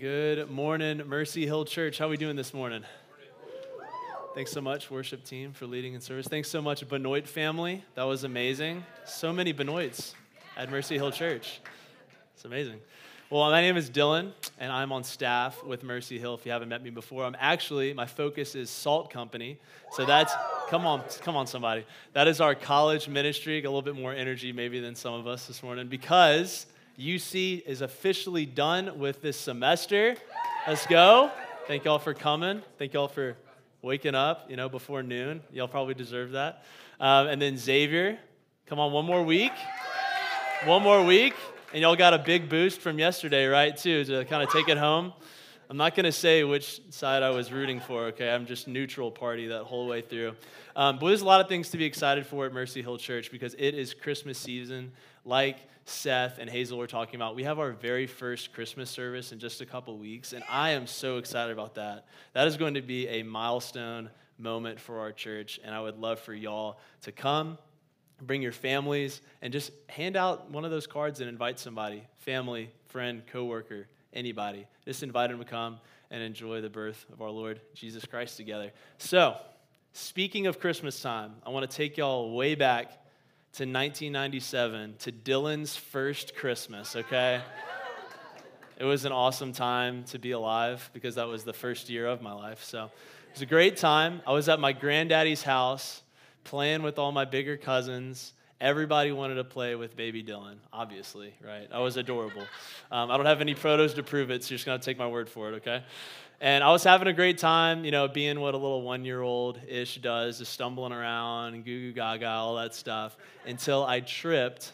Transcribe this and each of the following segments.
Good morning, Mercy Hill Church. How are we doing this morning? Thanks so much, worship team, for leading in service. Thanks so much, Benoit family. That was amazing. So many Benoits at Mercy Hill Church. It's amazing. Well, my name is Dylan, and I'm on staff with Mercy Hill. If you haven't met me before, I'm actually my focus is Salt Company. So that's come on, come on, somebody. That is our college ministry. A little bit more energy maybe than some of us this morning because UC is officially done with this semester. Let's go. Thank y'all for coming. Thank y'all for waking up, you know, before noon. Y'all probably deserve that. Um, and then Xavier, come on, one more week. One more week. And y'all got a big boost from yesterday, right, too, to kind of take it home. I'm not going to say which side I was rooting for, okay? I'm just neutral party that whole way through. Um, but there's a lot of things to be excited for at Mercy Hill Church because it is Christmas season. Like Seth and Hazel were talking about, we have our very first Christmas service in just a couple weeks, and I am so excited about that. That is going to be a milestone moment for our church, and I would love for y'all to come, bring your families, and just hand out one of those cards and invite somebody family, friend, coworker, anybody. Just invite them to come and enjoy the birth of our Lord Jesus Christ together. So, speaking of Christmas time, I want to take y'all way back to 1997 to Dylan's first Christmas, okay? It was an awesome time to be alive because that was the first year of my life. So it was a great time. I was at my granddaddy's house playing with all my bigger cousins. Everybody wanted to play with baby Dylan, obviously, right? I was adorable. Um, I don't have any photos to prove it, so you're just gonna take my word for it, okay? And I was having a great time, you know, being what a little one year old ish does, just stumbling around and goo goo gaga, all that stuff, until I tripped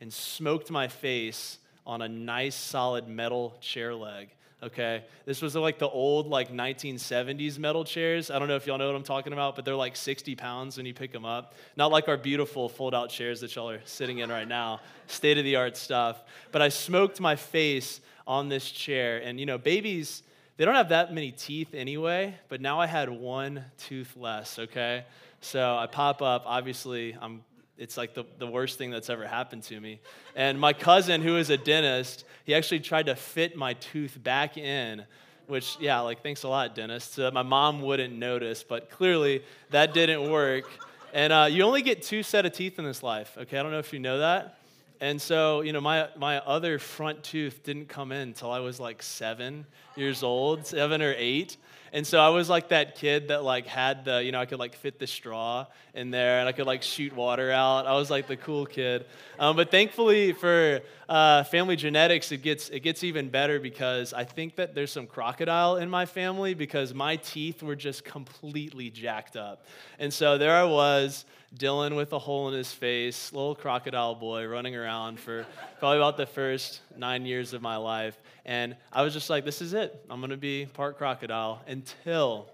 and smoked my face on a nice solid metal chair leg. Okay, this was like the old like 1970s metal chairs. I don't know if y'all know what I'm talking about, but they're like 60 pounds when you pick them up. Not like our beautiful fold-out chairs that y'all are sitting in right now, state-of-the-art stuff. But I smoked my face on this chair, and you know, babies they don't have that many teeth anyway, but now I had one tooth less, okay? So I pop up, obviously, I'm it's like the, the worst thing that's ever happened to me. And my cousin, who is a dentist, he actually tried to fit my tooth back in, which, yeah, like, thanks a lot, dentist, so that my mom wouldn't notice, but clearly that didn't work. And uh, you only get two set of teeth in this life, okay? I don't know if you know that. And so, you know, my, my other front tooth didn't come in until I was like seven years old, seven or eight. And so I was like that kid that like had the, you know, I could like fit the straw in there and I could like shoot water out. I was like the cool kid. Um, but thankfully for uh, family genetics, it gets, it gets even better because I think that there's some crocodile in my family because my teeth were just completely jacked up. And so there I was, Dylan with a hole in his face, little crocodile boy running around for probably about the first nine years of my life. And I was just like, this is it. I'm going to be part crocodile until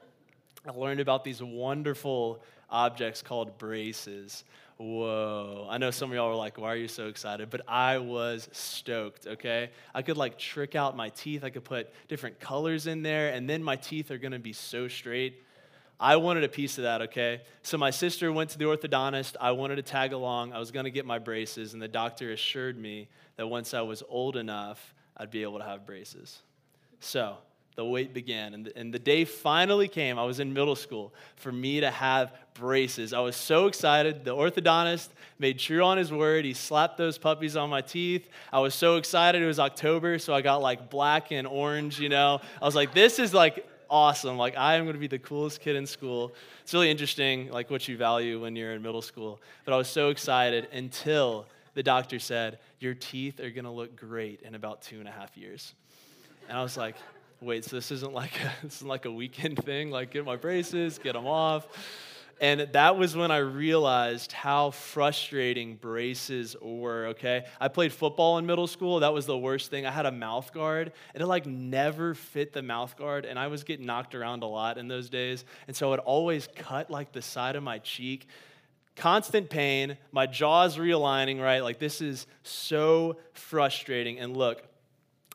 I learned about these wonderful objects called braces. Whoa. I know some of y'all were like, why are you so excited? But I was stoked, okay? I could like trick out my teeth. I could put different colors in there, and then my teeth are gonna be so straight. I wanted a piece of that, okay? So my sister went to the orthodontist. I wanted to tag along. I was gonna get my braces, and the doctor assured me that once I was old enough, I'd be able to have braces. So the wait began, and the, and the day finally came. I was in middle school for me to have braces. I was so excited. The orthodontist made true on his word. He slapped those puppies on my teeth. I was so excited. It was October, so I got like black and orange, you know. I was like, this is like awesome. Like, I am going to be the coolest kid in school. It's really interesting, like, what you value when you're in middle school. But I was so excited until the doctor said, Your teeth are going to look great in about two and a half years. And I was like, Wait, so this isn't like a, this isn't like a weekend thing? Like, get my braces, get them off. And that was when I realized how frustrating braces were, okay? I played football in middle school. That was the worst thing. I had a mouth guard, and it like never fit the mouth guard, and I was getting knocked around a lot in those days. And so it always cut like the side of my cheek constant pain, my jaw's realigning, right? Like, this is so frustrating. And look,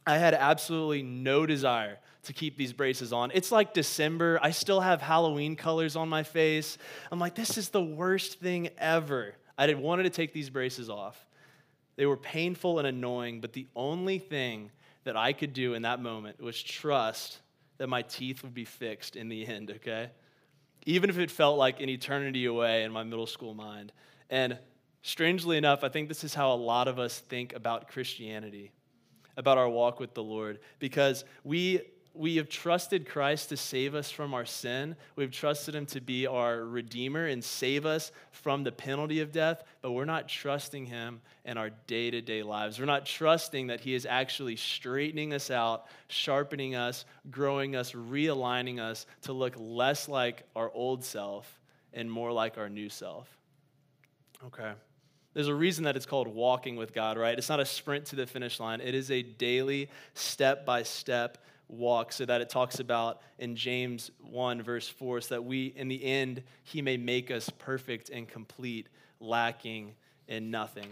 I had absolutely no desire to keep these braces on. It's like December. I still have Halloween colors on my face. I'm like, this is the worst thing ever. I wanted to take these braces off. They were painful and annoying, but the only thing that I could do in that moment was trust that my teeth would be fixed in the end, okay? Even if it felt like an eternity away in my middle school mind. And strangely enough, I think this is how a lot of us think about Christianity, about our walk with the Lord, because we we have trusted Christ to save us from our sin. We've trusted him to be our redeemer and save us from the penalty of death, but we're not trusting him in our day to day lives. We're not trusting that he is actually straightening us out, sharpening us, growing us, realigning us to look less like our old self and more like our new self. Okay. There's a reason that it's called walking with God, right? It's not a sprint to the finish line, it is a daily, step by step walk so that it talks about in James 1, verse 4, so that we, in the end, he may make us perfect and complete, lacking in nothing.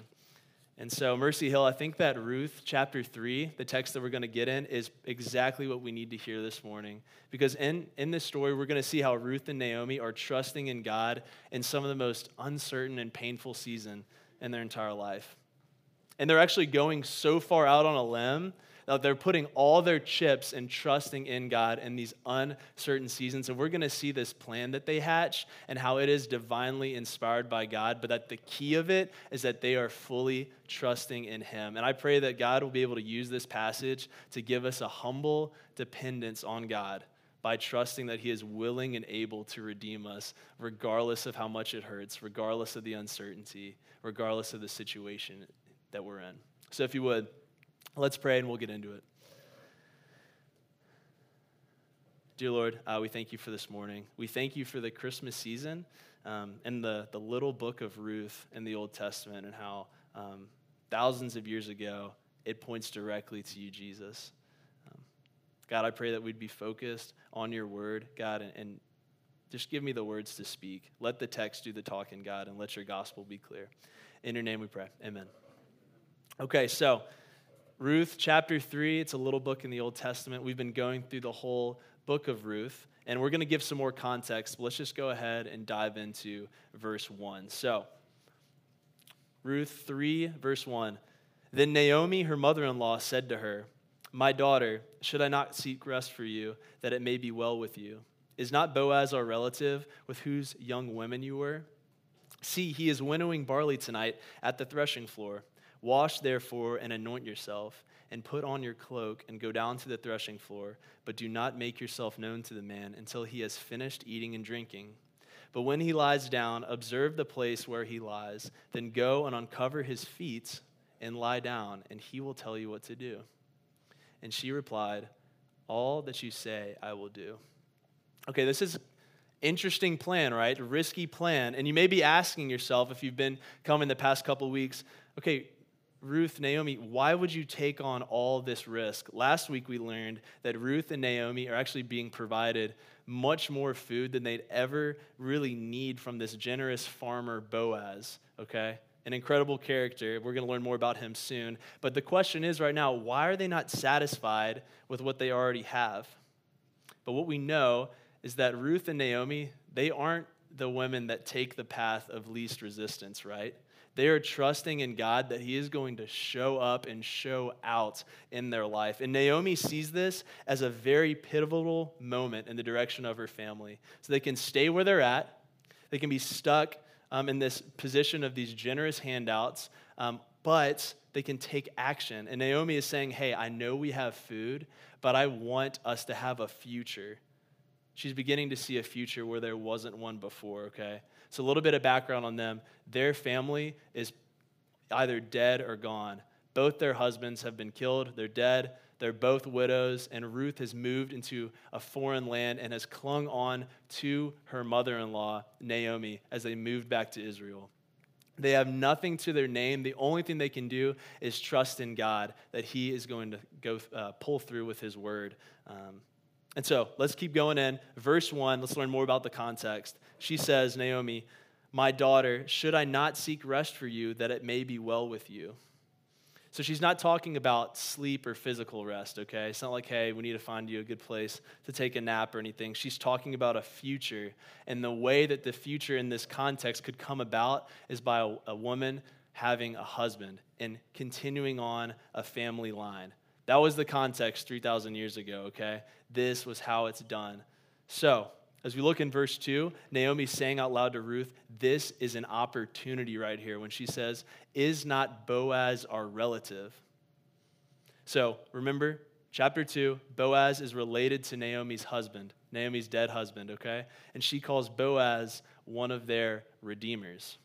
And so, Mercy Hill, I think that Ruth chapter 3, the text that we're going to get in, is exactly what we need to hear this morning. Because in, in this story, we're going to see how Ruth and Naomi are trusting in God in some of the most uncertain and painful season in their entire life. And they're actually going so far out on a limb they're putting all their chips and trusting in God in these uncertain seasons. And we're going to see this plan that they hatch and how it is divinely inspired by God, but that the key of it is that they are fully trusting in Him. And I pray that God will be able to use this passage to give us a humble dependence on God by trusting that He is willing and able to redeem us, regardless of how much it hurts, regardless of the uncertainty, regardless of the situation that we're in. So, if you would, Let's pray and we'll get into it. Dear Lord, uh, we thank you for this morning. We thank you for the Christmas season um, and the, the little book of Ruth in the Old Testament and how um, thousands of years ago it points directly to you, Jesus. Um, God, I pray that we'd be focused on your word, God, and, and just give me the words to speak. Let the text do the talking, God, and let your gospel be clear. In your name we pray. Amen. Okay, so. Ruth chapter 3, it's a little book in the Old Testament. We've been going through the whole book of Ruth, and we're going to give some more context, but let's just go ahead and dive into verse 1. So, Ruth 3, verse 1. Then Naomi, her mother in law, said to her, My daughter, should I not seek rest for you, that it may be well with you? Is not Boaz our relative, with whose young women you were? See, he is winnowing barley tonight at the threshing floor. Wash therefore and anoint yourself, and put on your cloak, and go down to the threshing floor, but do not make yourself known to the man until he has finished eating and drinking. But when he lies down, observe the place where he lies, then go and uncover his feet and lie down, and he will tell you what to do. And she replied, All that you say, I will do. Okay, this is interesting plan, right? Risky plan. And you may be asking yourself if you've been coming the past couple weeks, okay, Ruth, Naomi, why would you take on all this risk? Last week we learned that Ruth and Naomi are actually being provided much more food than they'd ever really need from this generous farmer Boaz, okay? An incredible character. We're going to learn more about him soon. But the question is right now, why are they not satisfied with what they already have? But what we know is that Ruth and Naomi, they aren't the women that take the path of least resistance, right? They are trusting in God that He is going to show up and show out in their life. And Naomi sees this as a very pivotal moment in the direction of her family. So they can stay where they're at, they can be stuck um, in this position of these generous handouts, um, but they can take action. And Naomi is saying, Hey, I know we have food, but I want us to have a future. She's beginning to see a future where there wasn't one before, okay? So, a little bit of background on them. Their family is either dead or gone. Both their husbands have been killed, they're dead. They're both widows, and Ruth has moved into a foreign land and has clung on to her mother in law, Naomi, as they moved back to Israel. They have nothing to their name. The only thing they can do is trust in God that He is going to go uh, pull through with His word. Um, and so let's keep going in. Verse 1, let's learn more about the context. She says, Naomi, my daughter, should I not seek rest for you that it may be well with you? So she's not talking about sleep or physical rest, okay? It's not like, hey, we need to find you a good place to take a nap or anything. She's talking about a future. And the way that the future in this context could come about is by a, a woman having a husband and continuing on a family line. That was the context 3,000 years ago, okay? This was how it's done. So, as we look in verse 2, Naomi saying out loud to Ruth, This is an opportunity right here when she says, Is not Boaz our relative? So remember, chapter 2, Boaz is related to Naomi's husband, Naomi's dead husband, okay? And she calls Boaz one of their redeemers.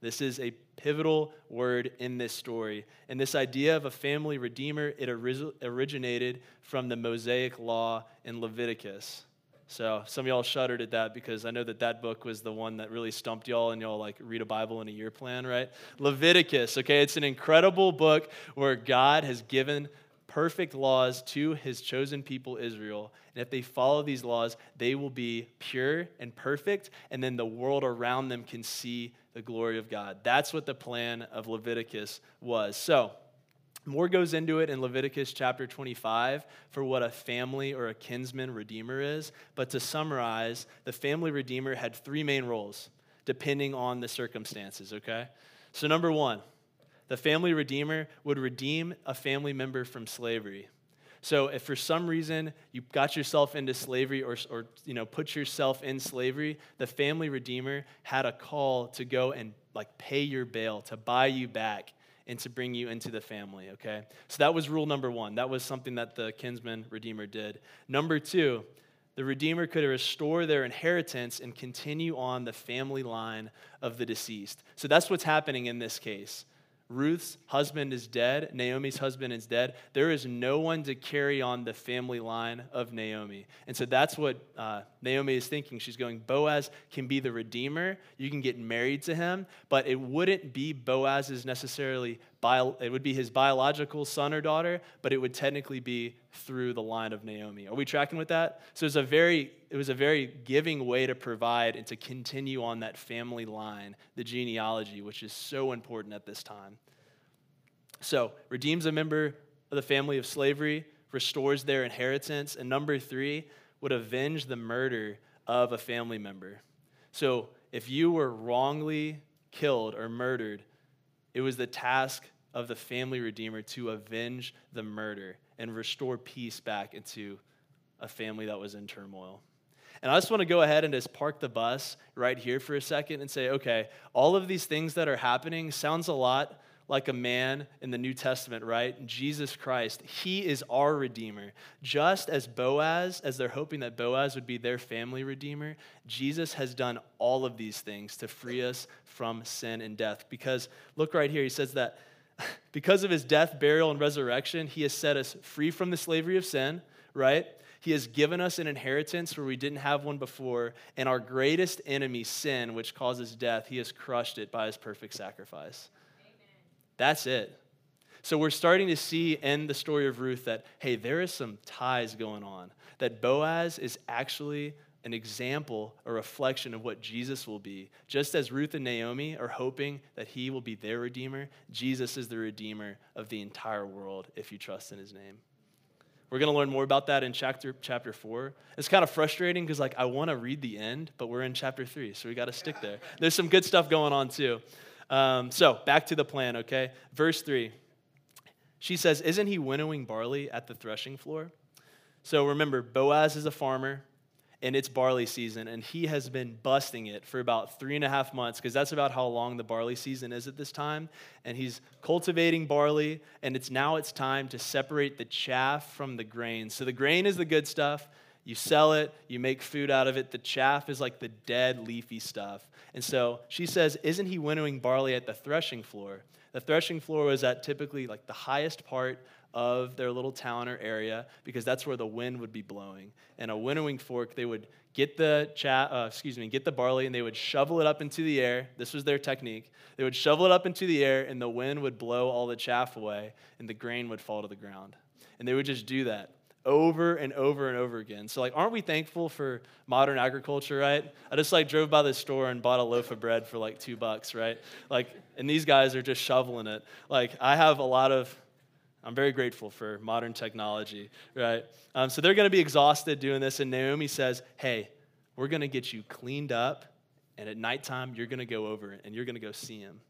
This is a pivotal word in this story. And this idea of a family redeemer, it originated from the Mosaic law in Leviticus. So some of y'all shuddered at that because I know that that book was the one that really stumped y'all and y'all like read a Bible in a year plan, right? Leviticus, okay? It's an incredible book where God has given perfect laws to his chosen people Israel. And if they follow these laws, they will be pure and perfect, and then the world around them can see the glory of God. That's what the plan of Leviticus was. So, more goes into it in Leviticus chapter 25 for what a family or a kinsman redeemer is. But to summarize, the family redeemer had three main roles depending on the circumstances, okay? So, number one, the family redeemer would redeem a family member from slavery. So if for some reason you got yourself into slavery or, or you know put yourself in slavery, the family redeemer had a call to go and like pay your bail, to buy you back and to bring you into the family, okay? So that was rule number one. That was something that the kinsman redeemer did. Number two, the redeemer could restore their inheritance and continue on the family line of the deceased. So that's what's happening in this case. Ruth's husband is dead, Naomi's husband is dead. There is no one to carry on the family line of Naomi. And so that's what uh, Naomi is thinking. She's going, Boaz can be the redeemer. You can get married to him, but it wouldn't be Boaz's necessarily, bio, it would be his biological son or daughter, but it would technically be through the line of Naomi. Are we tracking with that? So it's a very, it was a very giving way to provide and to continue on that family line, the genealogy, which is so important at this time. So, redeems a member of the family of slavery, restores their inheritance, and number three, would avenge the murder of a family member. So, if you were wrongly killed or murdered, it was the task of the family redeemer to avenge the murder and restore peace back into a family that was in turmoil. And I just want to go ahead and just park the bus right here for a second and say, okay, all of these things that are happening sounds a lot like a man in the New Testament, right? Jesus Christ. He is our Redeemer. Just as Boaz, as they're hoping that Boaz would be their family Redeemer, Jesus has done all of these things to free us from sin and death. Because look right here, he says that because of his death, burial, and resurrection, he has set us free from the slavery of sin, right? He has given us an inheritance where we didn't have one before, and our greatest enemy, sin, which causes death, he has crushed it by his perfect sacrifice. That's it. So we're starting to see in the story of Ruth that, hey, there is some ties going on. That Boaz is actually an example, a reflection of what Jesus will be. Just as Ruth and Naomi are hoping that he will be their redeemer, Jesus is the redeemer of the entire world if you trust in his name. We're going to learn more about that in chapter chapter 4. It's kind of frustrating because like I want to read the end, but we're in chapter 3, so we got to stick there. There's some good stuff going on too. Um, so back to the plan, okay? Verse 3. She says, Isn't he winnowing barley at the threshing floor? So remember, Boaz is a farmer and it's barley season, and he has been busting it for about three and a half months because that's about how long the barley season is at this time. And he's cultivating barley, and it's now it's time to separate the chaff from the grain. So the grain is the good stuff, you sell it, you make food out of it. The chaff is like the dead, leafy stuff. And so she says, Isn't he winnowing barley at the threshing floor? The threshing floor was at typically like the highest part of their little town or area because that's where the wind would be blowing. And a winnowing fork, they would get the cha- uh, excuse me, get the barley and they would shovel it up into the air. This was their technique. They would shovel it up into the air and the wind would blow all the chaff away and the grain would fall to the ground. And they would just do that over and over and over again. So like aren't we thankful for modern agriculture, right? I just like drove by the store and bought a loaf of bread for like 2 bucks, right? Like and these guys are just shoveling it. Like I have a lot of I'm very grateful for modern technology, right? Um, so they're going to be exhausted doing this, and Naomi says, "Hey, we're going to get you cleaned up, and at nighttime you're going to go over and you're going to go see him."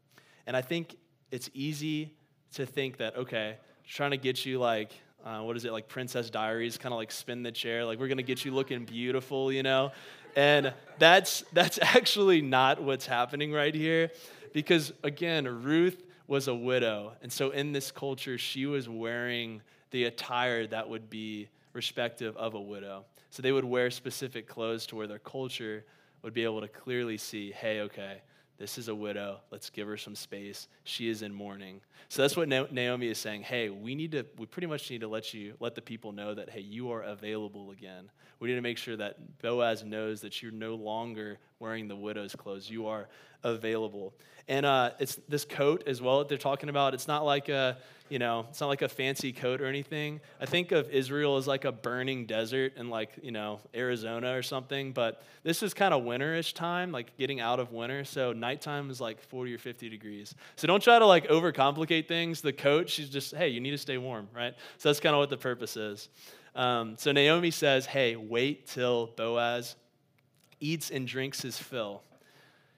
And I think it's easy to think that okay, trying to get you like Uh, what is it like Princess Diaries? Kind of like spin the chair. Like we're gonna get you looking beautiful, you know. And that's that's actually not what's happening right here, because again, Ruth was a widow, and so in this culture, she was wearing the attire that would be respective of a widow. So they would wear specific clothes to where their culture would be able to clearly see, hey, okay, this is a widow. Let's give her some space. She is in mourning. So that's what Naomi is saying. Hey, we need to, we pretty much need to let you, let the people know that, hey, you are available again. We need to make sure that Boaz knows that you're no longer wearing the widow's clothes. You are available. And uh, it's this coat as well that they're talking about. It's not like a, you know, it's not like a fancy coat or anything. I think of Israel as like a burning desert in like, you know, Arizona or something. But this is kind of winterish time, like getting out of winter. So nighttime is like 40 or 50 degrees. So don't try to like overcomplicate things. The coat, she's just, hey, you need to stay warm, right? So that's kind of what the purpose is. Um, so Naomi says, hey, wait till Boaz eats and drinks his fill.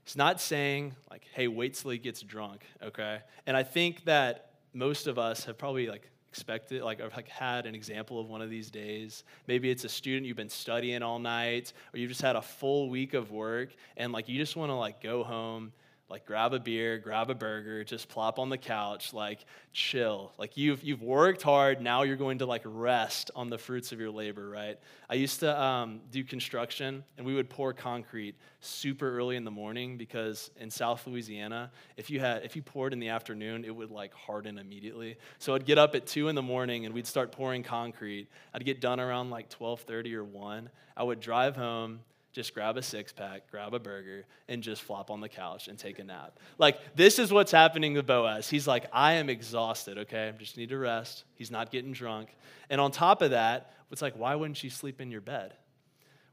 He's not saying, like, hey, wait till he gets drunk, okay? And I think that most of us have probably, like, expected, like, or like had an example of one of these days. Maybe it's a student you've been studying all night, or you've just had a full week of work, and, like, you just want to, like, go home like grab a beer, grab a burger, just plop on the couch, like chill. Like you've you've worked hard, now you're going to like rest on the fruits of your labor, right? I used to um, do construction, and we would pour concrete super early in the morning because in South Louisiana, if you had if you poured in the afternoon, it would like harden immediately. So I'd get up at two in the morning and we'd start pouring concrete. I'd get done around like twelve thirty or one. I would drive home just grab a six pack, grab a burger, and just flop on the couch and take a nap. Like, this is what's happening with Boaz. He's like, I am exhausted, okay? I just need to rest. He's not getting drunk. And on top of that, it's like, why wouldn't she sleep in your bed?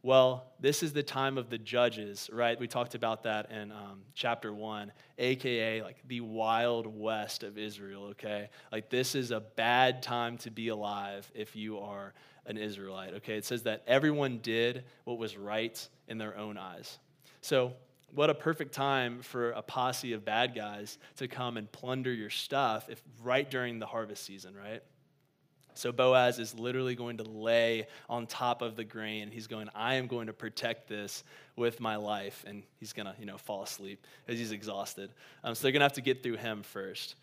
Well, this is the time of the judges, right? We talked about that in um, chapter one, aka like the wild west of Israel, okay? Like, this is a bad time to be alive if you are an Israelite. Okay, it says that everyone did what was right in their own eyes. So, what a perfect time for a posse of bad guys to come and plunder your stuff if right during the harvest season, right? So Boaz is literally going to lay on top of the grain. He's going, I am going to protect this with my life. And he's going to, you know, fall asleep because he's exhausted. Um, so they're going to have to get through him first.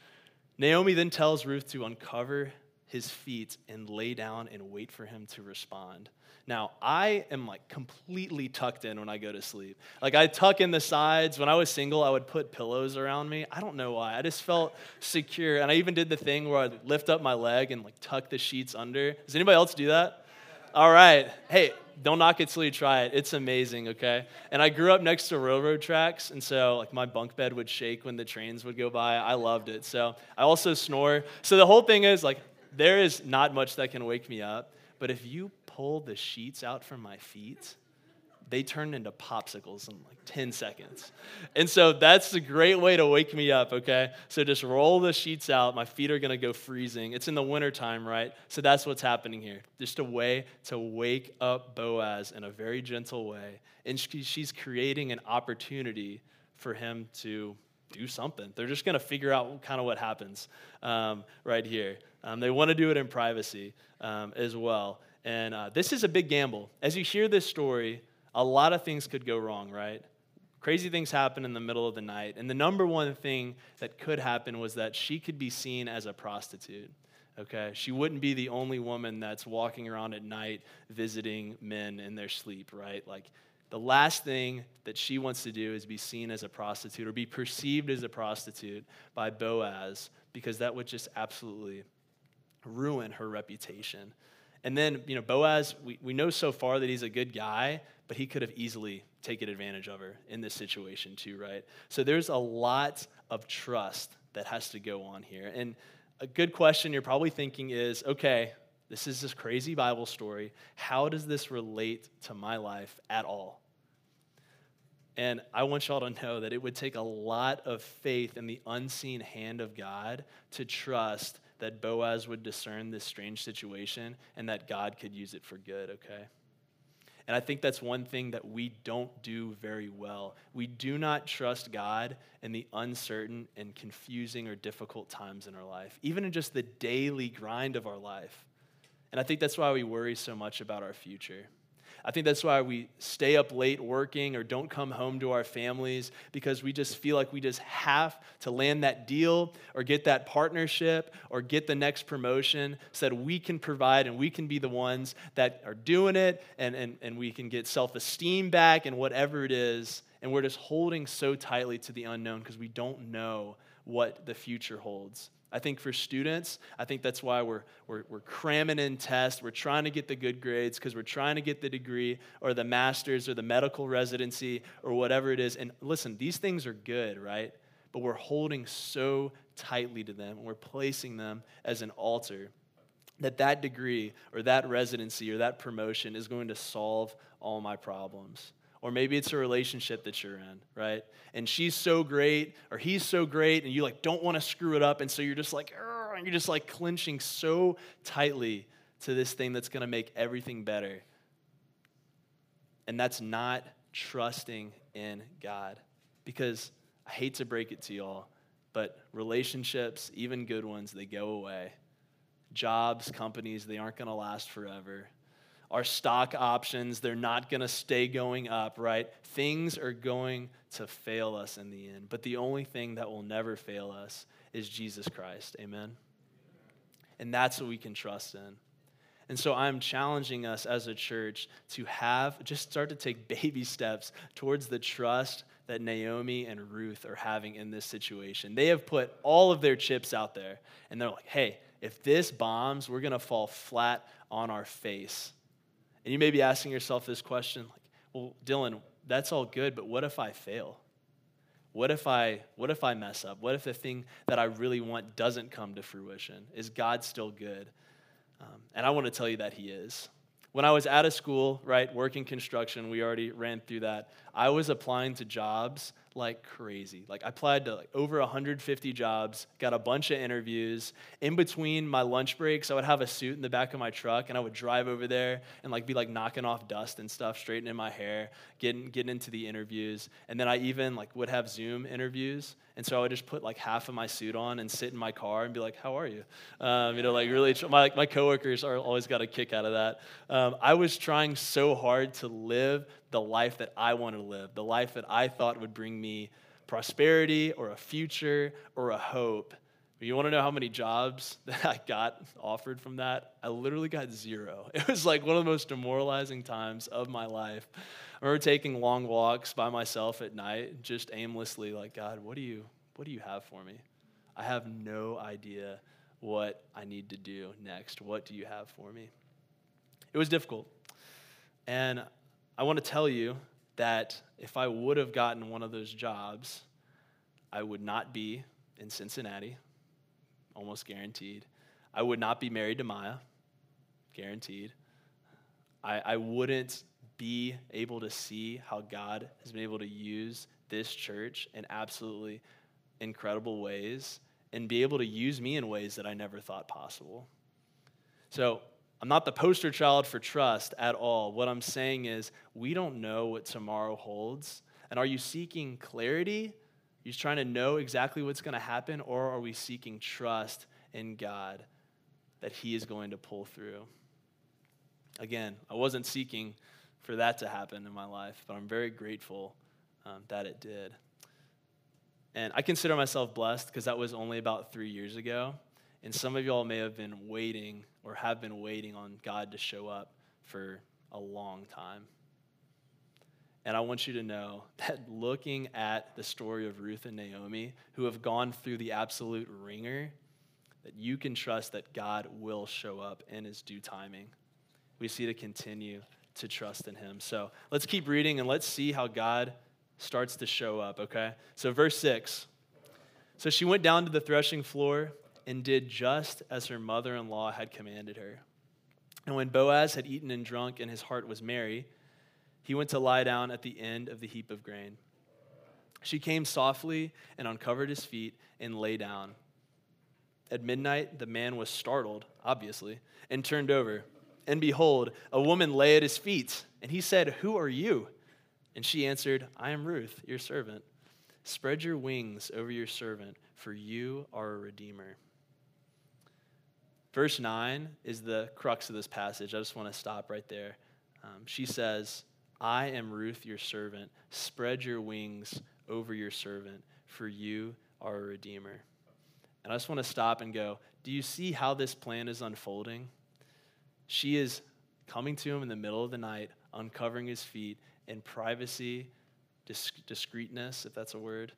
Naomi then tells Ruth to uncover his feet and lay down and wait for him to respond. Now, I am like completely tucked in when I go to sleep. Like, I tuck in the sides. When I was single, I would put pillows around me. I don't know why. I just felt secure. And I even did the thing where I'd lift up my leg and like tuck the sheets under. Does anybody else do that? All right. Hey, don't knock it till you try it. It's amazing, okay? And I grew up next to railroad tracks, and so like my bunk bed would shake when the trains would go by. I loved it. So I also snore. So the whole thing is like there is not much that can wake me up, but if you pull the sheets out from my feet, they turn into popsicles in like 10 seconds. And so that's a great way to wake me up, okay? So just roll the sheets out. My feet are gonna go freezing. It's in the wintertime, right? So that's what's happening here. Just a way to wake up Boaz in a very gentle way. And she's creating an opportunity for him to do something. They're just gonna figure out kind of what happens um, right here. Um, they want to do it in privacy um, as well. And uh, this is a big gamble. As you hear this story, a lot of things could go wrong, right? Crazy things happen in the middle of the night. And the number one thing that could happen was that she could be seen as a prostitute. Okay? She wouldn't be the only woman that's walking around at night visiting men in their sleep, right? Like, the last thing that she wants to do is be seen as a prostitute or be perceived as a prostitute by Boaz because that would just absolutely ruin her reputation. And then, you know, Boaz, we, we know so far that he's a good guy, but he could have easily taken advantage of her in this situation too, right? So there's a lot of trust that has to go on here. And a good question you're probably thinking is okay, this is this crazy Bible story. How does this relate to my life at all? And I want y'all to know that it would take a lot of faith in the unseen hand of God to trust that Boaz would discern this strange situation and that God could use it for good, okay? And I think that's one thing that we don't do very well. We do not trust God in the uncertain and confusing or difficult times in our life, even in just the daily grind of our life. And I think that's why we worry so much about our future. I think that's why we stay up late working or don't come home to our families because we just feel like we just have to land that deal or get that partnership or get the next promotion so that we can provide and we can be the ones that are doing it and, and, and we can get self esteem back and whatever it is. And we're just holding so tightly to the unknown because we don't know what the future holds. I think for students, I think that's why we're, we're, we're cramming in tests. We're trying to get the good grades because we're trying to get the degree or the master's or the medical residency or whatever it is. And listen, these things are good, right? But we're holding so tightly to them and we're placing them as an altar that that degree or that residency or that promotion is going to solve all my problems. Or maybe it's a relationship that you're in, right? And she's so great, or he's so great, and you like don't want to screw it up, and so you're just like, and you're just like clinching so tightly to this thing that's going to make everything better. And that's not trusting in God. Because I hate to break it to y'all, but relationships, even good ones, they go away. Jobs, companies, they aren't going to last forever our stock options, they're not going to stay going up, right? Things are going to fail us in the end. But the only thing that will never fail us is Jesus Christ. Amen? And that's what we can trust in. And so I'm challenging us as a church to have, just start to take baby steps towards the trust that Naomi and Ruth are having in this situation. They have put all of their chips out there, and they're like, hey, if this bombs, we're going to fall flat on our face. And you may be asking yourself this question like, well, Dylan, that's all good, but what if I fail? What if I what if I mess up? What if the thing that I really want doesn't come to fruition? Is God still good? Um, and I want to tell you that He is. When I was out of school, right, working construction, we already ran through that. I was applying to jobs like crazy. Like I applied to like over 150 jobs, got a bunch of interviews. In between my lunch breaks, I would have a suit in the back of my truck and I would drive over there and like be like knocking off dust and stuff, straightening my hair, getting getting into the interviews. And then I even like would have Zoom interviews. And so I would just put like half of my suit on and sit in my car and be like, "How are you?" Um, you know, like really. My my coworkers are always got a kick out of that. Um, I was trying so hard to live the life that I wanted to live, the life that I thought would bring me prosperity or a future or a hope. You want to know how many jobs that I got offered from that? I literally got zero. It was like one of the most demoralizing times of my life. I remember taking long walks by myself at night, just aimlessly, like, God, what do you, what do you have for me? I have no idea what I need to do next. What do you have for me? It was difficult. And I want to tell you that if I would have gotten one of those jobs, I would not be in Cincinnati, almost guaranteed. I would not be married to Maya, guaranteed. I, I wouldn't be able to see how God has been able to use this church in absolutely incredible ways and be able to use me in ways that I never thought possible. So I'm not the poster child for trust at all. What I'm saying is, we don't know what tomorrow holds. And are you seeking clarity? Are you trying to know exactly what's going to happen? Or are we seeking trust in God that He is going to pull through? Again, I wasn't seeking for that to happen in my life, but I'm very grateful um, that it did. And I consider myself blessed because that was only about three years ago. And some of y'all may have been waiting or have been waiting on God to show up for a long time. And I want you to know that looking at the story of Ruth and Naomi, who have gone through the absolute wringer, that you can trust that God will show up in his due timing. We see to continue to trust in him. So let's keep reading and let's see how God starts to show up, okay? So, verse 6. So she went down to the threshing floor and did just as her mother in law had commanded her. And when Boaz had eaten and drunk and his heart was merry, he went to lie down at the end of the heap of grain. She came softly and uncovered his feet and lay down. At midnight, the man was startled, obviously, and turned over. And behold, a woman lay at his feet. And he said, Who are you? And she answered, I am Ruth, your servant. Spread your wings over your servant, for you are a redeemer. Verse 9 is the crux of this passage. I just want to stop right there. Um, she says, I am Ruth, your servant. Spread your wings over your servant, for you are a redeemer. And I just want to stop and go, do you see how this plan is unfolding? She is coming to him in the middle of the night, uncovering his feet in privacy, discreetness, if that's a word,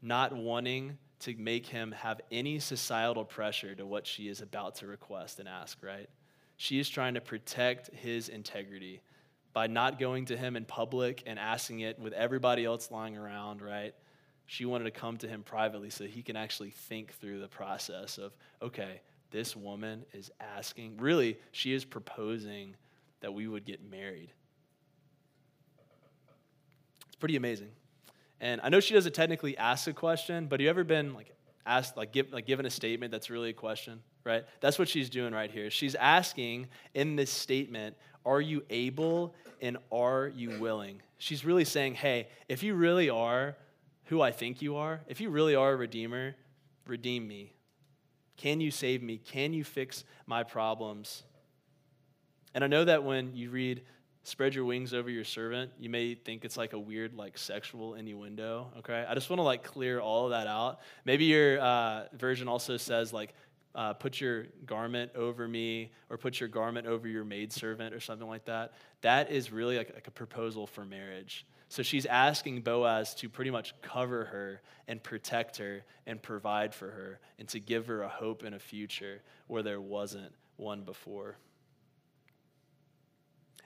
not wanting to make him have any societal pressure to what she is about to request and ask, right? She is trying to protect his integrity by not going to him in public and asking it with everybody else lying around, right? She wanted to come to him privately so he can actually think through the process of, okay, this woman is asking, really, she is proposing that we would get married. It's pretty amazing. And I know she doesn't technically ask a question, but have you ever been like asked, like, give, like given a statement that's really a question, right? That's what she's doing right here. She's asking in this statement, are you able and are you willing? She's really saying, hey, if you really are who I think you are, if you really are a redeemer, redeem me. Can you save me? Can you fix my problems? And I know that when you read spread your wings over your servant, you may think it's like a weird like sexual innuendo, okay? I just want to like clear all of that out. Maybe your uh, version also says like uh, put your garment over me or put your garment over your maidservant or something like that. That is really like, like a proposal for marriage. So she's asking Boaz to pretty much cover her and protect her and provide for her and to give her a hope and a future where there wasn't one before.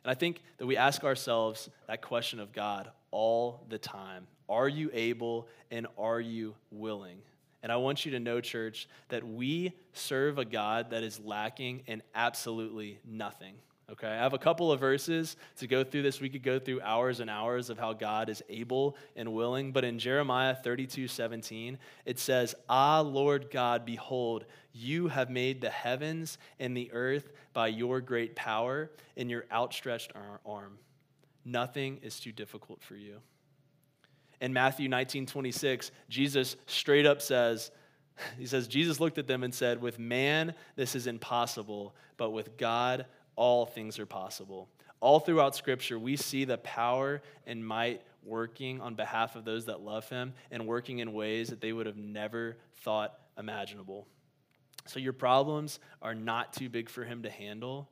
And I think that we ask ourselves that question of God all the time Are you able and are you willing? And I want you to know, church, that we serve a God that is lacking in absolutely nothing. Okay, I have a couple of verses to go through this. We could go through hours and hours of how God is able and willing. But in Jeremiah 32 17, it says, Ah, Lord God, behold, you have made the heavens and the earth by your great power and your outstretched arm. Nothing is too difficult for you. In Matthew 19 26, Jesus straight up says, He says, Jesus looked at them and said, With man, this is impossible, but with God, all things are possible. All throughout Scripture, we see the power and might working on behalf of those that love Him and working in ways that they would have never thought imaginable. So, your problems are not too big for Him to handle,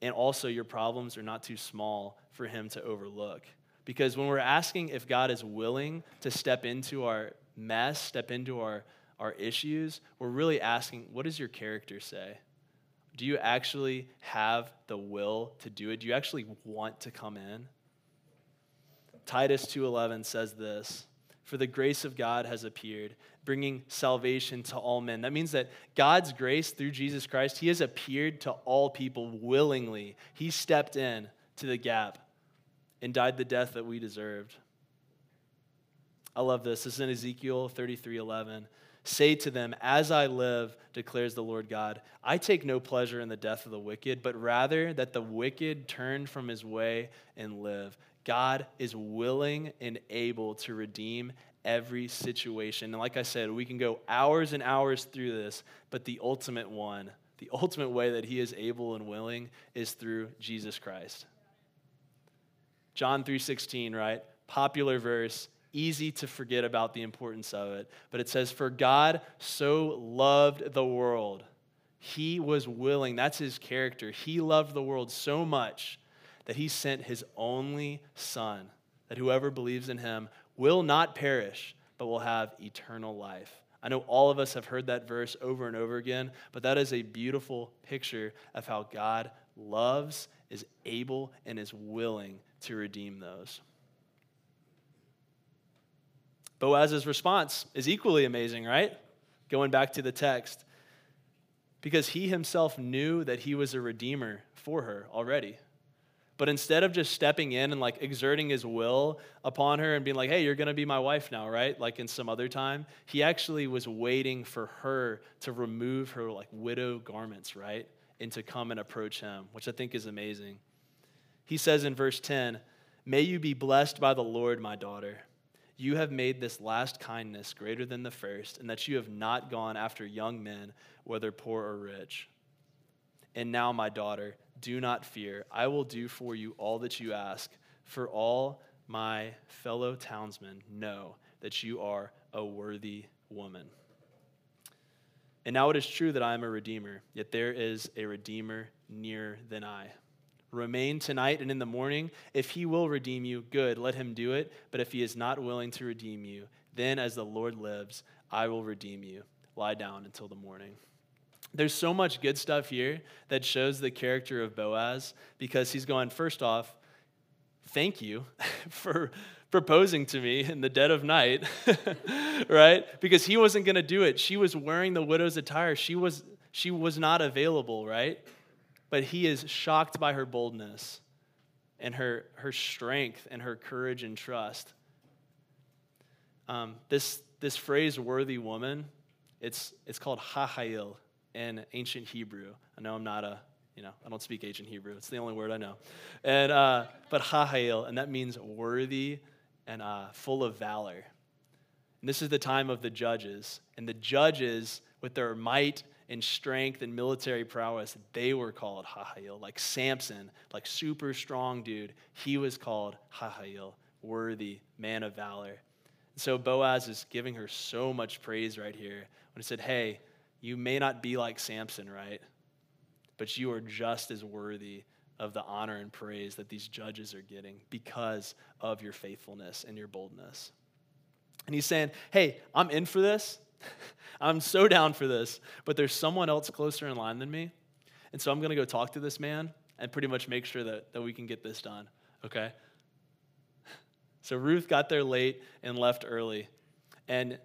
and also your problems are not too small for Him to overlook. Because when we're asking if God is willing to step into our mess, step into our, our issues, we're really asking, what does your character say? Do you actually have the will to do it? Do you actually want to come in? Titus 2:11 says this, "For the grace of God has appeared, bringing salvation to all men." That means that God's grace through Jesus Christ, he has appeared to all people willingly. He stepped in to the gap and died the death that we deserved. I love this. This is in Ezekiel 33:11. Say to them, As I live, declares the Lord God, I take no pleasure in the death of the wicked, but rather that the wicked turn from his way and live. God is willing and able to redeem every situation. And like I said, we can go hours and hours through this, but the ultimate one, the ultimate way that he is able and willing is through Jesus Christ. John 3:16, right? Popular verse easy to forget about the importance of it. But it says, For God so loved the world. He was willing, that's his character. He loved the world so much that he sent his only Son, that whoever believes in him will not perish, but will have eternal life. I know all of us have heard that verse over and over again, but that is a beautiful picture of how God loves, is able, and is willing to redeem those. Boaz's response is equally amazing, right? Going back to the text. Because he himself knew that he was a redeemer for her already. But instead of just stepping in and like exerting his will upon her and being like, hey, you're going to be my wife now, right? Like in some other time, he actually was waiting for her to remove her like widow garments, right? And to come and approach him, which I think is amazing. He says in verse 10, May you be blessed by the Lord, my daughter. You have made this last kindness greater than the first, and that you have not gone after young men, whether poor or rich. And now, my daughter, do not fear. I will do for you all that you ask, for all my fellow townsmen know that you are a worthy woman. And now it is true that I am a redeemer, yet there is a redeemer nearer than I. Remain tonight and in the morning. If he will redeem you, good, let him do it. But if he is not willing to redeem you, then as the Lord lives, I will redeem you. Lie down until the morning. There's so much good stuff here that shows the character of Boaz because he's going, first off, thank you for proposing to me in the dead of night, right? Because he wasn't going to do it. She was wearing the widow's attire. She was she was not available, right? But he is shocked by her boldness and her her strength and her courage and trust. Um, this this phrase "worthy woman," it's it's called chayil in ancient Hebrew. I know I'm not a you know, I don't speak ancient Hebrew. It's the only word I know. And, uh, but chayil, and that means worthy and uh, full of valor. And this is the time of the judges. And the judges, with their might and strength and military prowess, they were called chayil. Like Samson, like super strong dude, he was called chayil, worthy, man of valor. And so Boaz is giving her so much praise right here when he said, Hey, you may not be like Samson, right? but you are just as worthy of the honor and praise that these judges are getting because of your faithfulness and your boldness. And he's saying, Hey, I'm in for this. I'm so down for this, but there's someone else closer in line than me. And so I'm going to go talk to this man and pretty much make sure that, that we can get this done, okay? So Ruth got there late and left early. And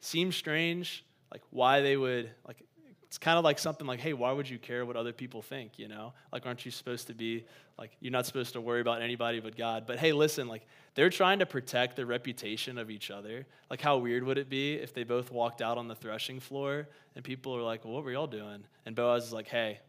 seems strange, like why they would, like it's kind of like something like, hey, why would you care what other people think, you know? Like, aren't you supposed to be, like, you're not supposed to worry about anybody but God. But hey, listen, like, they're trying to protect the reputation of each other. Like, how weird would it be if they both walked out on the threshing floor and people are like, well, what were y'all doing? And Boaz is like, hey,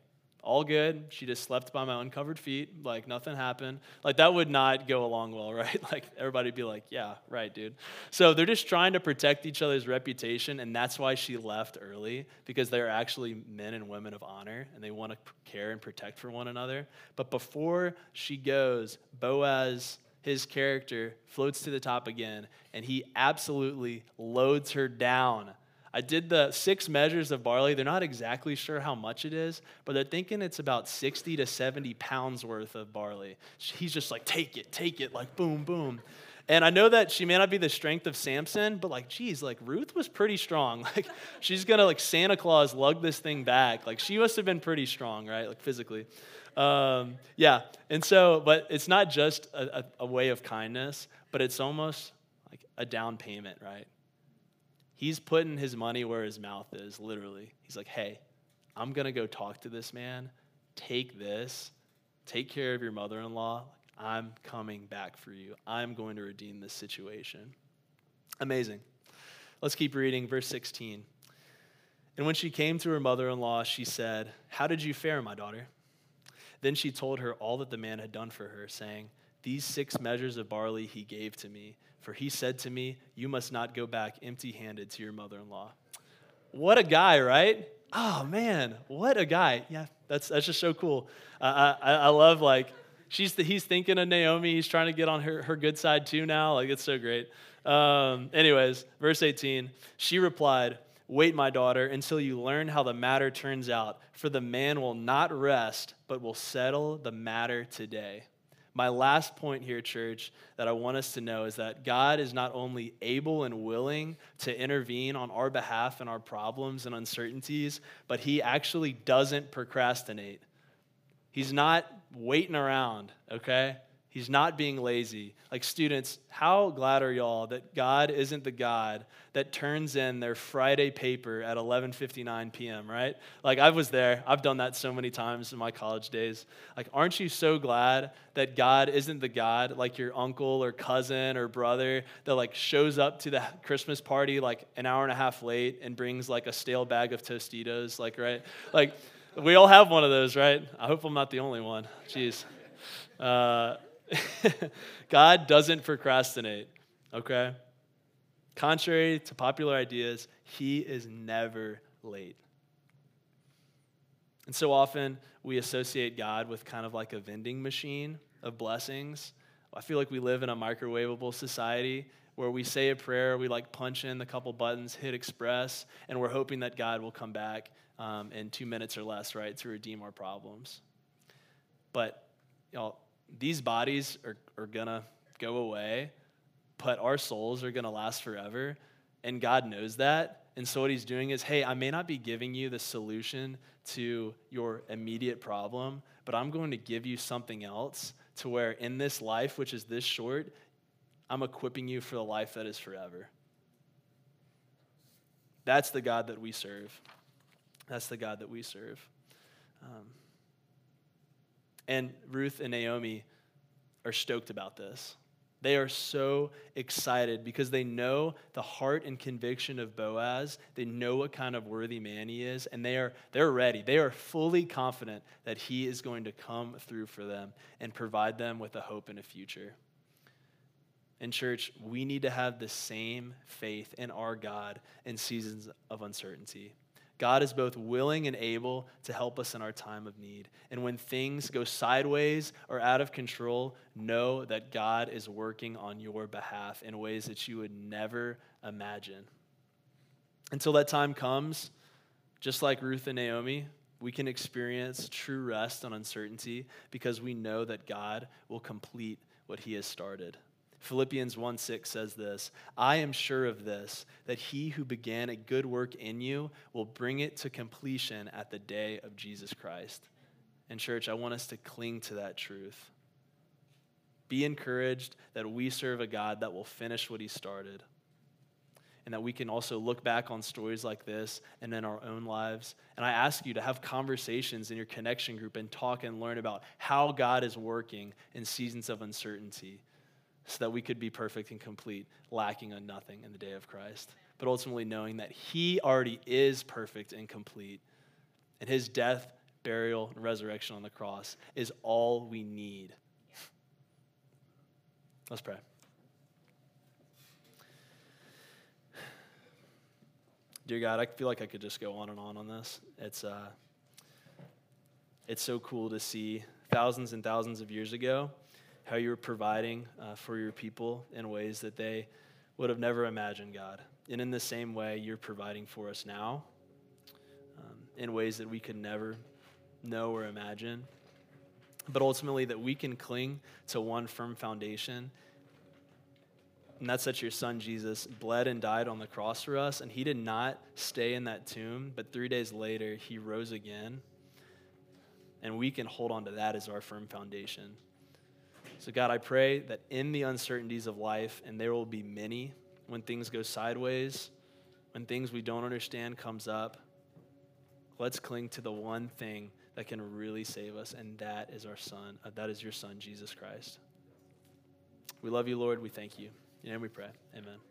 all good. She just slept by my uncovered feet, like nothing happened. Like that would not go along well, right? Like everybody'd be like, yeah, right, dude. So they're just trying to protect each other's reputation, and that's why she left early because they're actually men and women of honor and they want to care and protect for one another. But before she goes, Boaz his character floats to the top again, and he absolutely loads her down I did the six measures of barley. They're not exactly sure how much it is, but they're thinking it's about 60 to 70 pounds worth of barley. He's just like, take it, take it, like boom, boom. And I know that she may not be the strength of Samson, but like, geez, like Ruth was pretty strong. Like, she's gonna like Santa Claus lug this thing back. Like, she must have been pretty strong, right? Like, physically. Um, yeah. And so, but it's not just a, a, a way of kindness, but it's almost like a down payment, right? He's putting his money where his mouth is, literally. He's like, hey, I'm going to go talk to this man. Take this. Take care of your mother in law. I'm coming back for you. I'm going to redeem this situation. Amazing. Let's keep reading. Verse 16. And when she came to her mother in law, she said, How did you fare, my daughter? Then she told her all that the man had done for her, saying, These six measures of barley he gave to me for he said to me, You must not go back empty handed to your mother in law. What a guy, right? Oh man, what a guy. Yeah, that's, that's just so cool. Uh, I, I love like, she's the, he's thinking of Naomi. He's trying to get on her, her good side too now. Like, it's so great. Um, anyways, verse 18, she replied, Wait, my daughter, until you learn how the matter turns out, for the man will not rest, but will settle the matter today. My last point here, church, that I want us to know is that God is not only able and willing to intervene on our behalf and our problems and uncertainties, but He actually doesn't procrastinate. He's not waiting around, okay? He's not being lazy. Like, students, how glad are y'all that God isn't the God that turns in their Friday paper at 11:59 p.m., right? Like I was there. I've done that so many times in my college days. Like aren't you so glad that God isn't the God like your uncle or cousin or brother that like shows up to the Christmas party like an hour and a half late and brings like a stale bag of Tostitos, like right? Like we all have one of those, right? I hope I'm not the only one. Jeez. Uh, God doesn't procrastinate. okay? Contrary to popular ideas, he is never late. And so often we associate God with kind of like a vending machine of blessings. I feel like we live in a microwavable society where we say a prayer, we like punch in the couple buttons, hit express, and we're hoping that God will come back um, in two minutes or less, right, to redeem our problems. But y'all, these bodies are, are gonna go away, but our souls are gonna last forever, and God knows that. And so, what he's doing is, hey, I may not be giving you the solution to your immediate problem, but I'm going to give you something else to where in this life, which is this short, I'm equipping you for the life that is forever. That's the God that we serve. That's the God that we serve. Um, and Ruth and Naomi are stoked about this. They are so excited because they know the heart and conviction of Boaz. They know what kind of worthy man he is, and they are they're ready. They are fully confident that he is going to come through for them and provide them with a hope and a future. In church, we need to have the same faith in our God in seasons of uncertainty. God is both willing and able to help us in our time of need. And when things go sideways or out of control, know that God is working on your behalf in ways that you would never imagine. Until that time comes, just like Ruth and Naomi, we can experience true rest on uncertainty because we know that God will complete what he has started. Philippians 1 6 says this I am sure of this, that he who began a good work in you will bring it to completion at the day of Jesus Christ. And, church, I want us to cling to that truth. Be encouraged that we serve a God that will finish what he started. And that we can also look back on stories like this and in our own lives. And I ask you to have conversations in your connection group and talk and learn about how God is working in seasons of uncertainty so that we could be perfect and complete, lacking on nothing in the day of Christ. But ultimately, knowing that He already is perfect and complete, and His death, burial, and resurrection on the cross is all we need. Let's pray. Dear God, I feel like I could just go on and on on this. It's, uh, it's so cool to see thousands and thousands of years ago how you're providing uh, for your people in ways that they would have never imagined, God. And in the same way, you're providing for us now um, in ways that we could never know or imagine. But ultimately, that we can cling to one firm foundation. And that's that your son Jesus bled and died on the cross for us. And he did not stay in that tomb, but three days later, he rose again. And we can hold on to that as our firm foundation. So, God, I pray that in the uncertainties of life, and there will be many when things go sideways, when things we don't understand comes up, let's cling to the one thing that can really save us, and that is our Son. Uh, that is your Son, Jesus Christ. We love you, Lord. We thank you. And we pray. Amen.